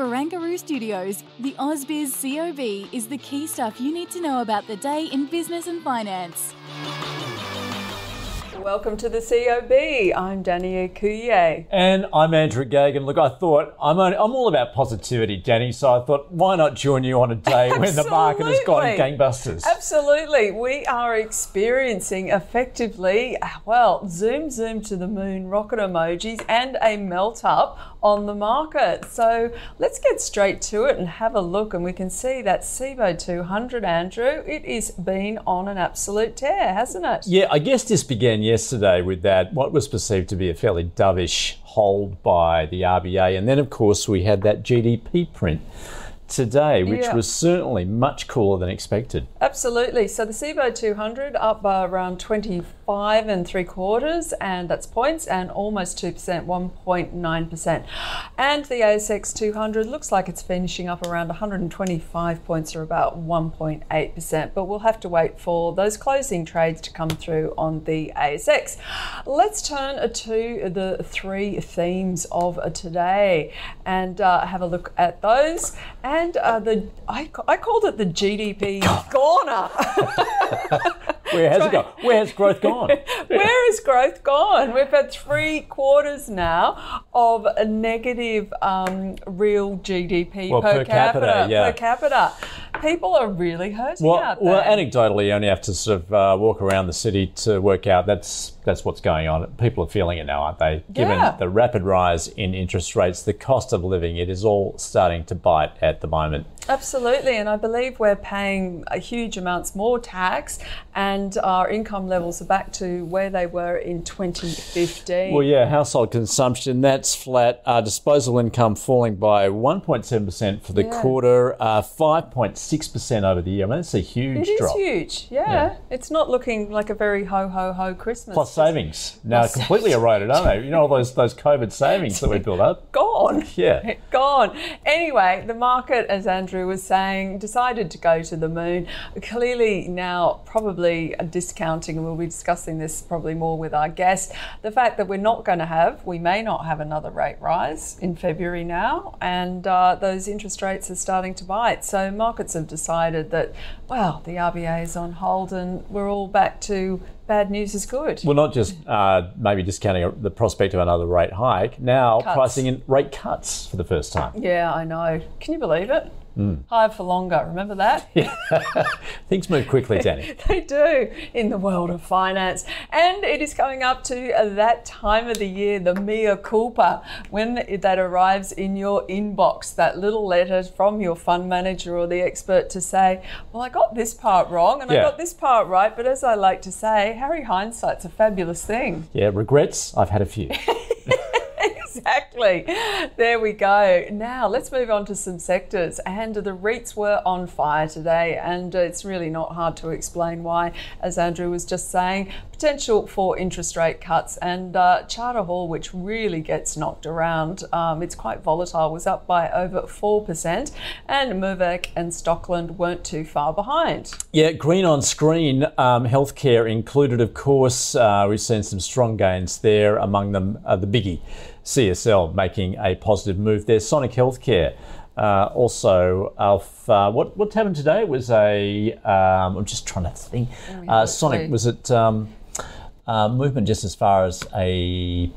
Barangaroo Studios, the AusBiz COB is the key stuff you need to know about the day in business and finance. Welcome to the COB. I'm Danny Akuye. And I'm Andrew Gagan. Look, I thought I'm only, I'm all about positivity, Danny. So I thought, why not join you on a day when the market has gone gangbusters? Absolutely. We are experiencing effectively, uh, well, zoom, zoom to the moon rocket emojis and a melt up on the market. So let's get straight to it and have a look. And we can see that SIBO 200, Andrew, it is been on an absolute tear, hasn't it? Yeah, I guess this began yesterday with that what was perceived to be a fairly dovish hold by the RBA, and then of course we had that GDP print today, which Yeah. was certainly much cooler than expected. Absolutely. So the SIBO 200 up by around 25 and three quarters, and that's points, and almost 2%, 1.9%. And the ASX 200 looks like it's finishing up around 125 points, or about 1.8%. But we'll have to wait for those closing trades to come through on the ASX. Let's turn to the three themes of today and uh, have a look at those. And uh, the I, I called it the GDP corner. Where has it gone? Where has growth gone? Where has growth gone? We've had three quarters now of a negative um, real GDP Well, per, per capita, yeah. Per capita. People are really hurting Well, out there. well, anecdotally, you only have to sort of uh, walk around the city to work out that's that's what's going on. People are feeling it now, aren't they? Given Yeah. the rapid rise in interest rates, the cost of living, it is all starting to bite at the moment. Absolutely, and I believe we're paying a huge amounts more tax, and our income levels are back to where they were in 2015. Well, yeah, household consumption that's flat. Our disposable income falling by 1.7% for the Yeah. quarter, uh, 5.6% over the year. I mean, it's a huge drop. It is huge, yeah. Yeah. It's not looking like a very ho ho ho Christmas. Plus savings now Plus completely eroded, aren't they? You know all those those COVID savings that we built up. gone. Yeah. Gone. Anyway, the market, as Andrew was saying, decided to go to the moon. Clearly, now probably discounting, and we'll be discussing this probably more with our guest, the fact that we're not going to have, we may not have another rate rise in February now, and uh, those interest rates are starting to bite. So markets have decided that, well, the RBA is on hold and we're all back to bad news is good. Well, not just uh, maybe discounting the prospect of another rate hike, now Cuts. pricing in rate cuts for the first time. Yeah, I know. Can you believe it? Hmm. Higher for longer. Remember that? Yeah. Things move quickly, Danny. They do in the world of finance. And it is coming up to that time of the year, the mea culpa, when that arrives in your inbox, that little letter from your fund manager or the expert to say, Well, I got this part wrong and I got this part right. But as I like to say, Harry hindsight's a fabulous thing. Yeah, regrets. I've had a few. exactly. There we go. Now let's move on to some sectors. And the REITs were on fire today, and it's really not hard to explain why. As Andrew was just saying, potential for interest rate cuts, and uh, Charter Hall, which really gets knocked around, um, it's quite volatile, was up by over four percent, and Mirvac and Stockland weren't too far behind. Yeah, green on screen, um, healthcare included, of course. Uh, we've seen some strong gains there, among them uh, the biggie, CSL, making a positive move there. Sonic Healthcare. Uh, also, Alf, uh, what what happened today was a. Um, I'm just trying to think. Uh, Sonic was it um, uh, movement just as far as a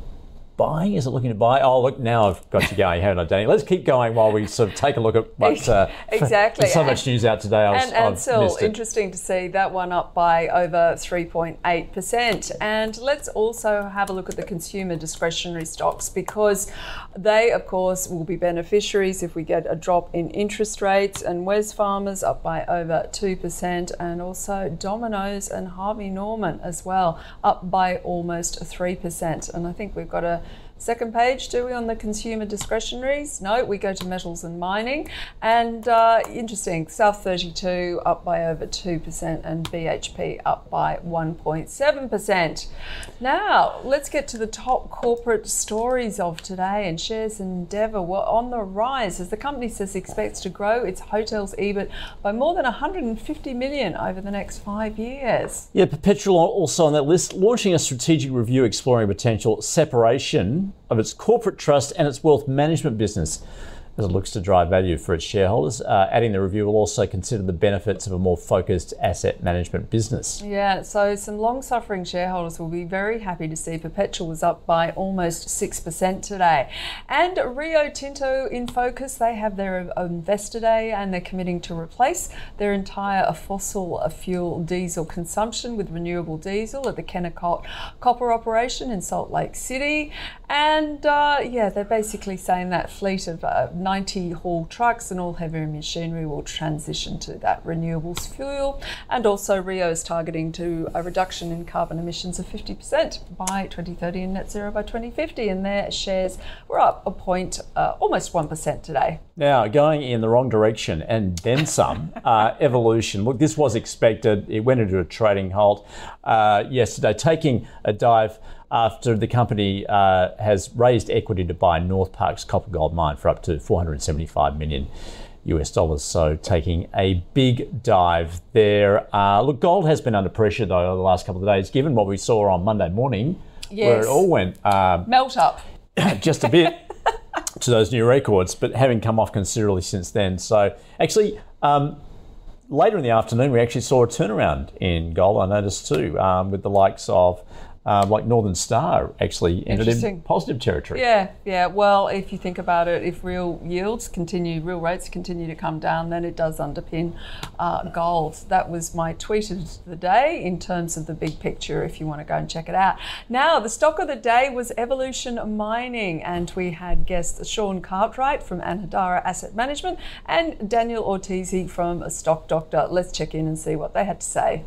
buying? Is it looking to buy? Oh, look, now I've got you going, haven't I, Danny? Let's keep going while we sort of take a look at what. Uh, exactly. so much news out today. I was, and Ansell, interesting to see that one up by over 3.8%. And let's also have a look at the consumer discretionary stocks because they, of course, will be beneficiaries if we get a drop in interest rates. And Wesfarmers up by over 2%, and also Domino's and Harvey Norman as well up by almost 3%. And I think we've got a Second page, do we on the consumer discretionaries? No, we go to metals and mining. And uh, interesting, South 32 up by over 2% and BHP up by 1.7%. Now, let's get to the top corporate stories of today. And shares Endeavour were on the rise as the company says it expects to grow its hotels EBIT by more than 150 million over the next five years. Yeah, Perpetual also on that list, launching a strategic review exploring potential separation of its corporate trust and its wealth management business as it looks to drive value for its shareholders. Uh, adding the review will also consider the benefits of a more focused asset management business. Yeah, so some long suffering shareholders will be very happy to see Perpetual was up by almost 6% today. And Rio Tinto in focus, they have their investor day and they're committing to replace their entire fossil fuel diesel consumption with renewable diesel at the Kennecott copper operation in Salt Lake City. And uh, yeah, they're basically saying that fleet of uh, 90 haul trucks and all heavy machinery will transition to that renewables fuel. And also, Rio is targeting to a reduction in carbon emissions of 50% by 2030 and net zero by 2050. And their shares were up a point, uh, almost 1% today. Now, going in the wrong direction and then some, uh, evolution. Look, this was expected. It went into a trading halt uh, yesterday, taking a dive after the company uh, has raised equity to buy Northparkes copper gold mine for up to 475 million US dollars. So taking a big dive there. Uh, look, gold has been under pressure though over the last couple of days, given what we saw on Monday morning, yes. where it all went um, melt up just a bit. to those new records, but having come off considerably since then. So, actually, um, later in the afternoon, we actually saw a turnaround in gold, I noticed too, um, with the likes of um, like Northern Star actually ended in positive territory. Yeah, yeah. Well, if you think about it, if real yields continue, real rates continue to come down, then it does underpin uh, gold. That was my tweet of the day in terms of the big picture. If you want to go and check it out. Now, the stock of the day was Evolution Mining, and we had guests Sean Cartwright from Anhadara Asset Management and Daniel Ortiz from A Stock Doctor. Let's check in and see what they had to say.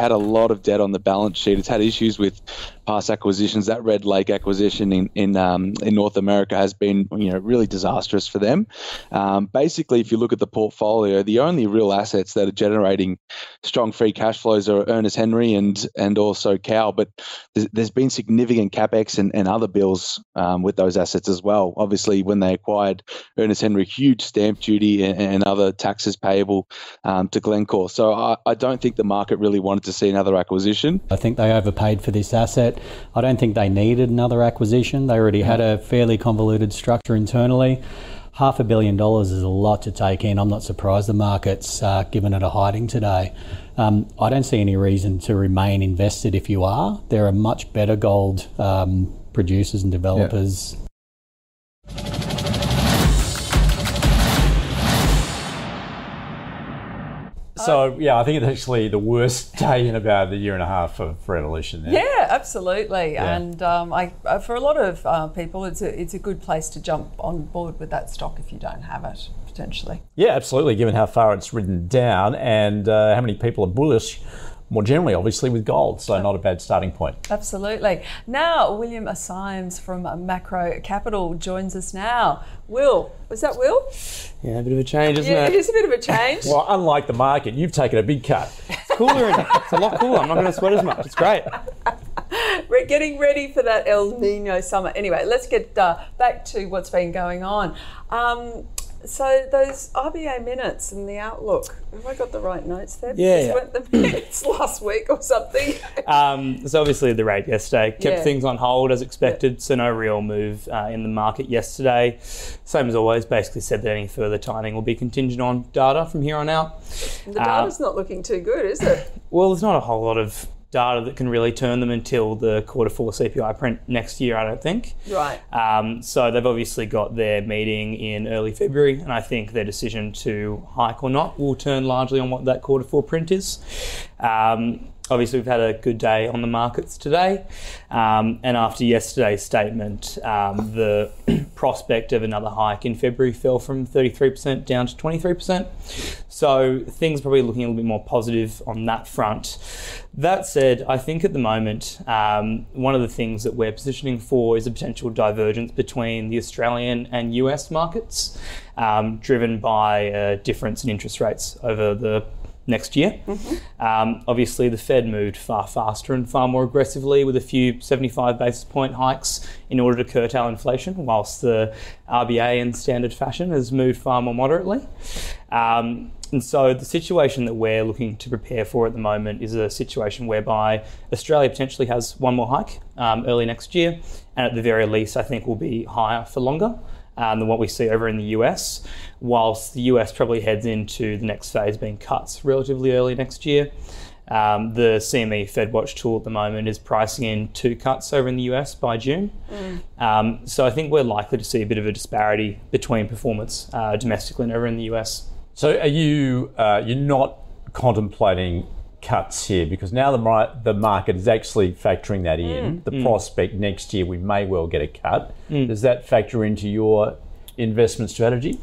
Had a lot of debt on the balance sheet. It's had issues with past acquisitions. That Red Lake acquisition in in um, in North America has been you know really disastrous for them. Um, basically, if you look at the portfolio, the only real assets that are generating strong free cash flows are Ernest Henry and and also Cowal. But there's, there's been significant capex and, and other bills um, with those assets as well. Obviously, when they acquired Ernest Henry, huge stamp duty and, and other taxes payable um, to Glencore. So I, I don't think the market really wanted to see another acquisition. I think they overpaid for this asset. I don't think they needed another acquisition. They already had a fairly convoluted structure internally. Half a billion dollars is a lot to take in. I'm not surprised the market's uh, given it a hiding today. Um, I don't see any reason to remain invested if you are. There are much better gold um, producers and developers. Yeah. So yeah, I think it's actually the worst day in about a year and a half for, for evolution. There. Yeah, absolutely. Yeah. And um, I, uh, for a lot of uh, people, it's a it's a good place to jump on board with that stock if you don't have it potentially. Yeah, absolutely. Given how far it's ridden down and uh, how many people are bullish more generally, obviously, with gold. So, not a bad starting point. Absolutely. Now, William Symes from Macro Capital joins us now. Will, was that Will? Yeah, a bit of a change, isn't yeah, it? It is a bit of a change. well, unlike the market, you've taken a big cut. It's cooler. it's a lot cooler. I'm not going to sweat as much. It's great. We're getting ready for that El Nino summer. Anyway, let's get uh, back to what's been going on. Um, so those RBA minutes and the outlook. Have I got the right notes there? Yeah, yeah. weren't the minutes last week or something. Um, so obviously the rate yesterday kept Yeah. things on hold as expected, so no real move uh, in the market yesterday. Same as always, basically said that any further tightening will be contingent on data from here on out. The data's not looking too good, is it? Well, there's not a whole lot of data that can really turn them until the quarter four CPI print next year, I don't think. Right. Um, so they've obviously got their meeting in early February, and I think their decision to hike or not will turn largely on what that quarter four print is. Um, obviously, we've had a good day on the markets today, um, and after yesterday's statement, um, the prospect of another hike in February fell from 33% down to 23%. So things are probably looking a little bit more positive on that front. That said, I think at the moment, um, one of the things that we're positioning for is a potential divergence between the Australian and US markets, um, driven by a difference in interest rates over the next year. Um, obviously, the Fed moved far faster and far more aggressively with a few 75 basis point hikes in order to curtail inflation, whilst the RBA in standard fashion has moved far more moderately. Um, and so the situation that we're looking to prepare for at the moment is a situation whereby Australia potentially has one more hike um, early next year, and at the very least, I think will be higher for longer um, than what we see over in the US, whilst the US probably heads into the next phase being cuts relatively early next year. Um, the CME FedWatch tool at the moment is pricing in two cuts over in the US by June. Um, so I think we're likely to see a bit of a disparity between performance uh, domestically and over in the US. So are you uh, you're not contemplating cuts here because now the the market is actually factoring that in. Mm, the mm. prospect next year we may well get a cut. Mm. Does that factor into your investment strategy?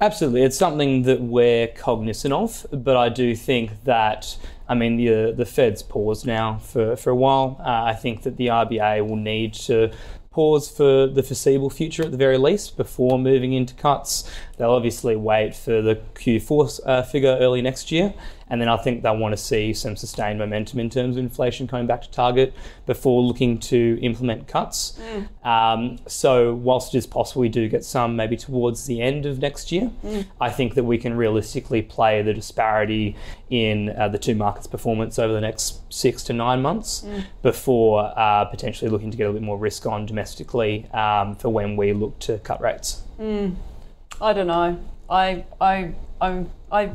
Absolutely, it's something that we're cognizant of, but I do think that I mean the the Fed's paused now for for a while. Uh, I think that the RBA will need to pause for the foreseeable future at the very least before moving into cuts. They'll obviously wait for the Q4 uh, figure early next year, and then I think they'll want to see some sustained momentum in terms of inflation coming back to target before looking to implement cuts. Um, so, whilst it is possible we do get some maybe towards the end of next year, I think that we can realistically play the disparity in uh, the two markets' performance over the next six to nine months before uh, potentially looking to get a bit more risk on domestically um, for when we look to cut rates. I don't know. I I I'm I.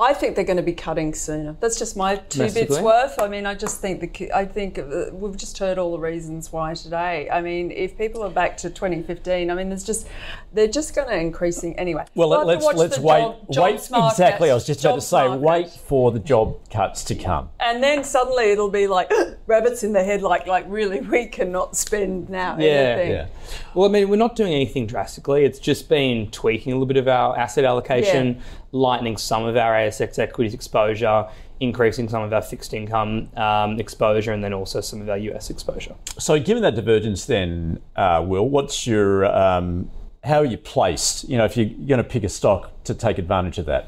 I think they're going to be cutting sooner. That's just my two bits worth. I mean, I just think the I think uh, we've just heard all the reasons why today. I mean, if people are back to 2015, I mean, there's just they're just going to increasing anyway. Well, We'll let's let's wait. job- wait market, exactly. I was just about to say, market. wait for the job cuts to come. and then suddenly it'll be like rabbits in the head, like like really we cannot spend now Yeah, anything. Yeah. Well, I mean, we're not doing anything drastically. It's just been tweaking a little bit of our asset allocation, Yeah. lightening some of our ASX equities exposure, increasing some of our fixed income um, exposure, and then also some of our US exposure. So, given that divergence, then, uh, Will, what's your um, how are you placed? You know, if you're going to pick a stock to take advantage of that.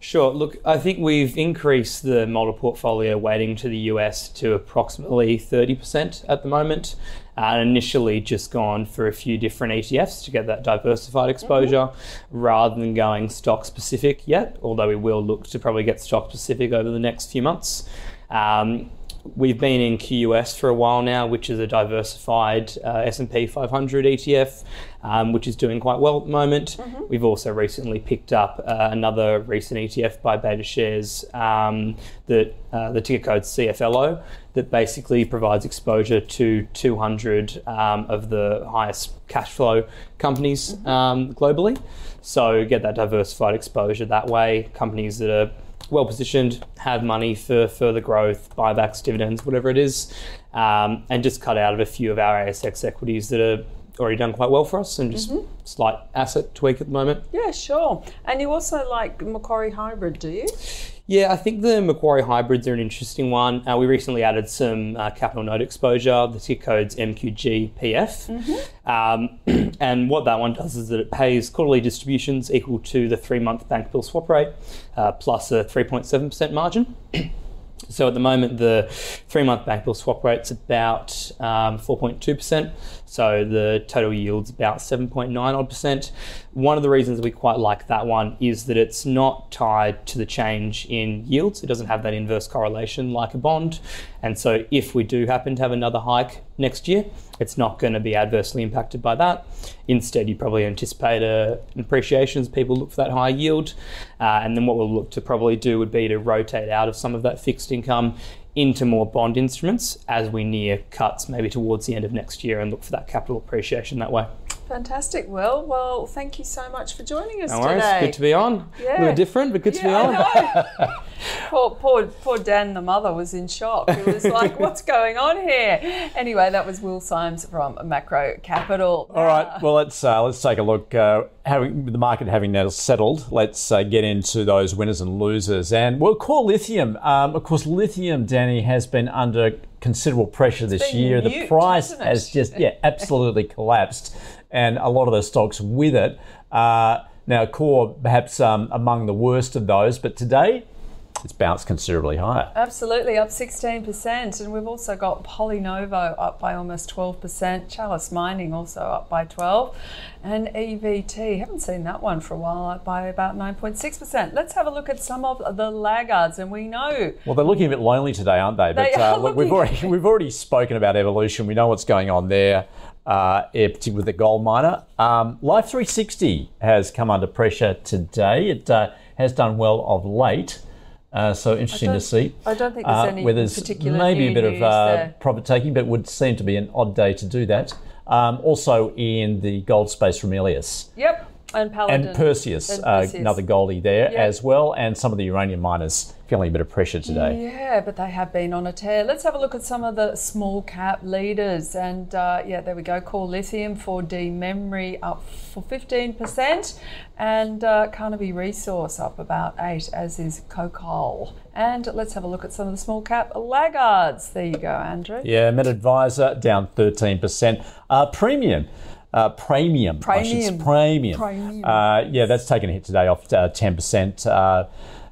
Sure. Look, I think we've increased the model portfolio weighting to the US to approximately 30% at the moment. Uh, and initially just gone for a few different ETFs to get that diversified exposure rather than going stock specific yet, although we will look to probably get stock specific over the next few months. Um, We've been in QUS for a while now, which is a diversified uh, S&P 500 ETF, um, which is doing quite well at the moment. We've also recently picked up uh, another recent ETF by BetaShares, um, that uh, the ticker code CFLO, that basically provides exposure to 200 um, of the highest cash flow companies um, globally. So get that diversified exposure that way. Companies that are well positioned, have money for further growth, buybacks, dividends, whatever it is, um, and just cut out of a few of our ASX equities that are already done quite well for us and just slight asset tweak at the moment. Yeah, sure. And you also like Macquarie Hybrid, do you? Yeah, I think the Macquarie hybrids are an interesting one. Uh, we recently added some uh, capital note exposure. The tick code's MQGPF. Um, and what that one does is that it pays quarterly distributions equal to the three month bank bill swap rate uh, plus a 3.7% margin. So at the moment, the three-month bank bill swap rate's about um, 4.2%. So the total yield's about 7.9 odd percent. One of the reasons we quite like that one is that it's not tied to the change in yields. It doesn't have that inverse correlation like a bond. And so if we do happen to have another hike next year, it's not going to be adversely impacted by that. Instead, you probably anticipate an appreciation as people look for that higher yield. Uh, and then what we'll look to probably do would be to rotate out of some of that fixed income into more bond instruments as we near cuts, maybe towards the end of next year, and look for that capital appreciation that way. Fantastic, Well, Well, thank you so much for joining us No worries. today. Good to be on. Yeah. A little different, but good to be on. Poor, poor, poor Dan, the mother, was in shock. He was like, "What's going on here?" Anyway, that was Will Symes from Macro Capital. All right. Well, let's uh, let's take a look. Uh, having the market having now settled, let's uh, get into those winners and losers. And we'll call lithium. Um, of course, lithium, Danny, has been under considerable pressure this year. the price has just yeah absolutely collapsed, and a lot of the stocks with it. Uh, now, core perhaps um, among the worst of those, but today it's bounced considerably higher. Absolutely, up 16%. And we've also got Polynovo up by almost 12%, Chalice Mining also up by 12 and EVT, haven't seen that one for a while, up by about 9.6%. Let's have a look at some of the laggards. And we know Well, they're looking a bit lonely today, aren't they? They But are uh, look, we've already we've already spoken about evolution. We know what's going on there, uh, particularly with the gold miner. Um, Life 360 has come under pressure today. It uh, has done well of late. Uh, so interesting to see. I don't think there's uh, any where there's particular maybe a bit of uh, profit taking, but it would seem to be an odd day to do that. Um, also in the gold space, Ramelius Yep. And Paladin. and Perseus, And uh, another goldie there Yeah. as well, and some of the uranium miners feeling a bit of pressure today. Yeah, but they have been on a tear. Let's have a look at some of the small cap leaders. And uh, yeah, there we go. Core Lithium, 4D Memory up for 15%. And uh, Carnaby Resource up about 8 as is Cocal. And let's have a look at some of the small cap laggards. There you go, Andrew. Yeah, MedAdvisor down 13%. Uh, premium. Uh, premium. I should say. Premium. Premium. Premium. Uh, yeah, that's taken a hit today off uh, 10%. Uh,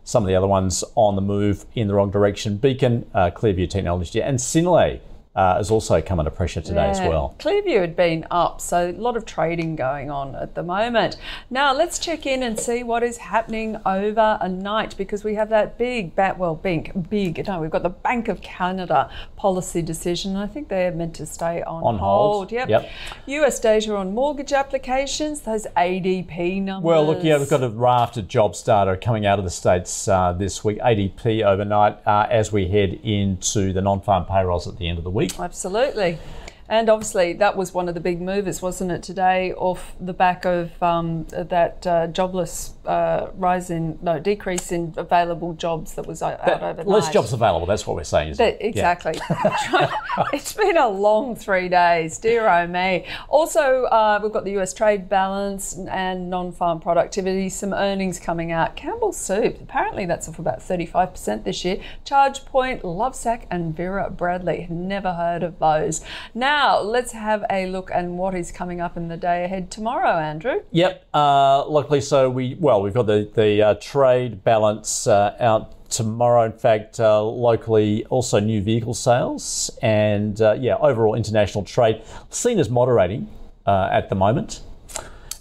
some of the other ones on the move in the wrong direction. Beacon, uh, Clearview Technology, and Sinlay uh, has also come under pressure today as well. Clearview had been up, so a lot of trading going on at the moment. Now let's check in and see what is happening overnight because we have that big, ba- well, big, big. No, we've got the Bank of Canada policy decision. I think they're meant to stay on, On hold. Yep. Yep. US data on mortgage applications. Those ADP numbers. Well, look, yeah, we've got a raft of jobs data coming out of the states uh, this week. ADP overnight uh, as we head into the non-farm payrolls at the end of the week. Absolutely. And obviously, that was one of the big movers, wasn't it, today, off the back of um, that uh, jobless uh, rise in, no, decrease in available jobs that was out overnight. Less jobs available. That's what we're saying. Isn't That- it? Yeah. exactly. it's been a long three days, dear oh me. Also, uh, we've got the US trade balance and non farm productivity, some earnings coming out. Campbell's Soup, apparently that's off about 35% this year. ChargePoint, Lovesac, and Vera Bradley. Never heard of those. Now, let's have a look at what is coming up in the day ahead tomorrow, Andrew. Yep. Uh, luckily, so we well, we've got the the uh, trade balance uh, out tomorrow. In fact, uh, locally also new vehicle sales and uh, yeah, overall international trade seen as moderating uh, at the moment,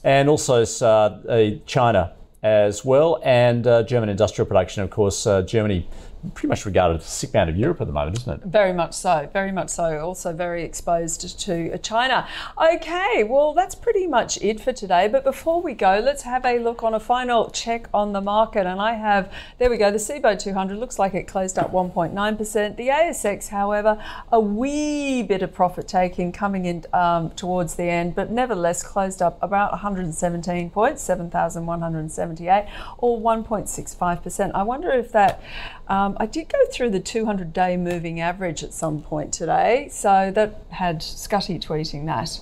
and also uh, uh, China as well, and uh, German industrial production. Of course, Germany pretty much regarded as the sick man of Europe at the moment, isn't it? Very much so, very much so. Also, very exposed to China. Okay, well, that's pretty much it for today. But before we go, let's have a look on a final check on the market. And I have, there we go, the SIBO 200 looks like it closed up 1.9%. The ASX, however, a wee bit of profit taking coming in um, towards the end, but nevertheless closed up about 117 points, 7,178, or 1.65%. I wonder if that. Um, I did go through the 200 day moving average at some point today, so that had Scotty tweeting that.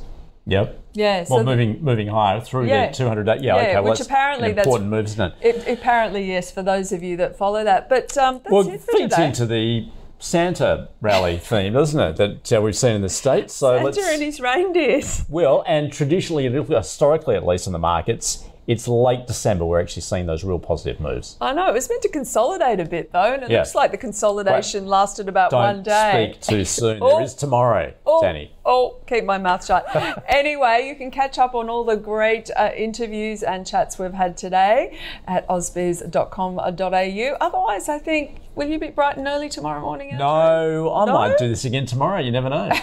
Yep. Yeah, so Well, moving moving higher through Yeah. the 200 day. Yeah, Yeah, okay. Well, which that's apparently an that's- important move, isn't it? it, apparently, yes, for those of you that follow that. But um, that's well, it feeds today. into the Santa rally theme, doesn't it? That uh, we've seen in the states. So let's Santa and his reindeers. well, and traditionally, historically, at least in the markets, it's late December. We're actually seeing those real positive moves. I know it was meant to consolidate a bit though, and it Yeah. looks like the consolidation lasted about one Don't day. speak too soon. Oh. there is tomorrow, Oh, Danny. oh, keep my mouth shut. anyway, you can catch up on all the great uh, interviews and chats we've had today at ausbiz.com.au. Otherwise, I think, will you be bright and early tomorrow morning? Andrew? No, I No? might do this again tomorrow. You never know.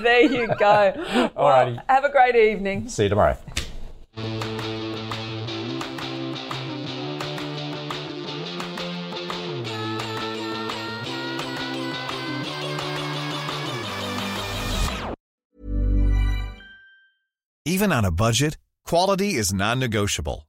There you go. Well, Alrighty. have a great evening. See you tomorrow. Even on a budget, quality is non-negotiable.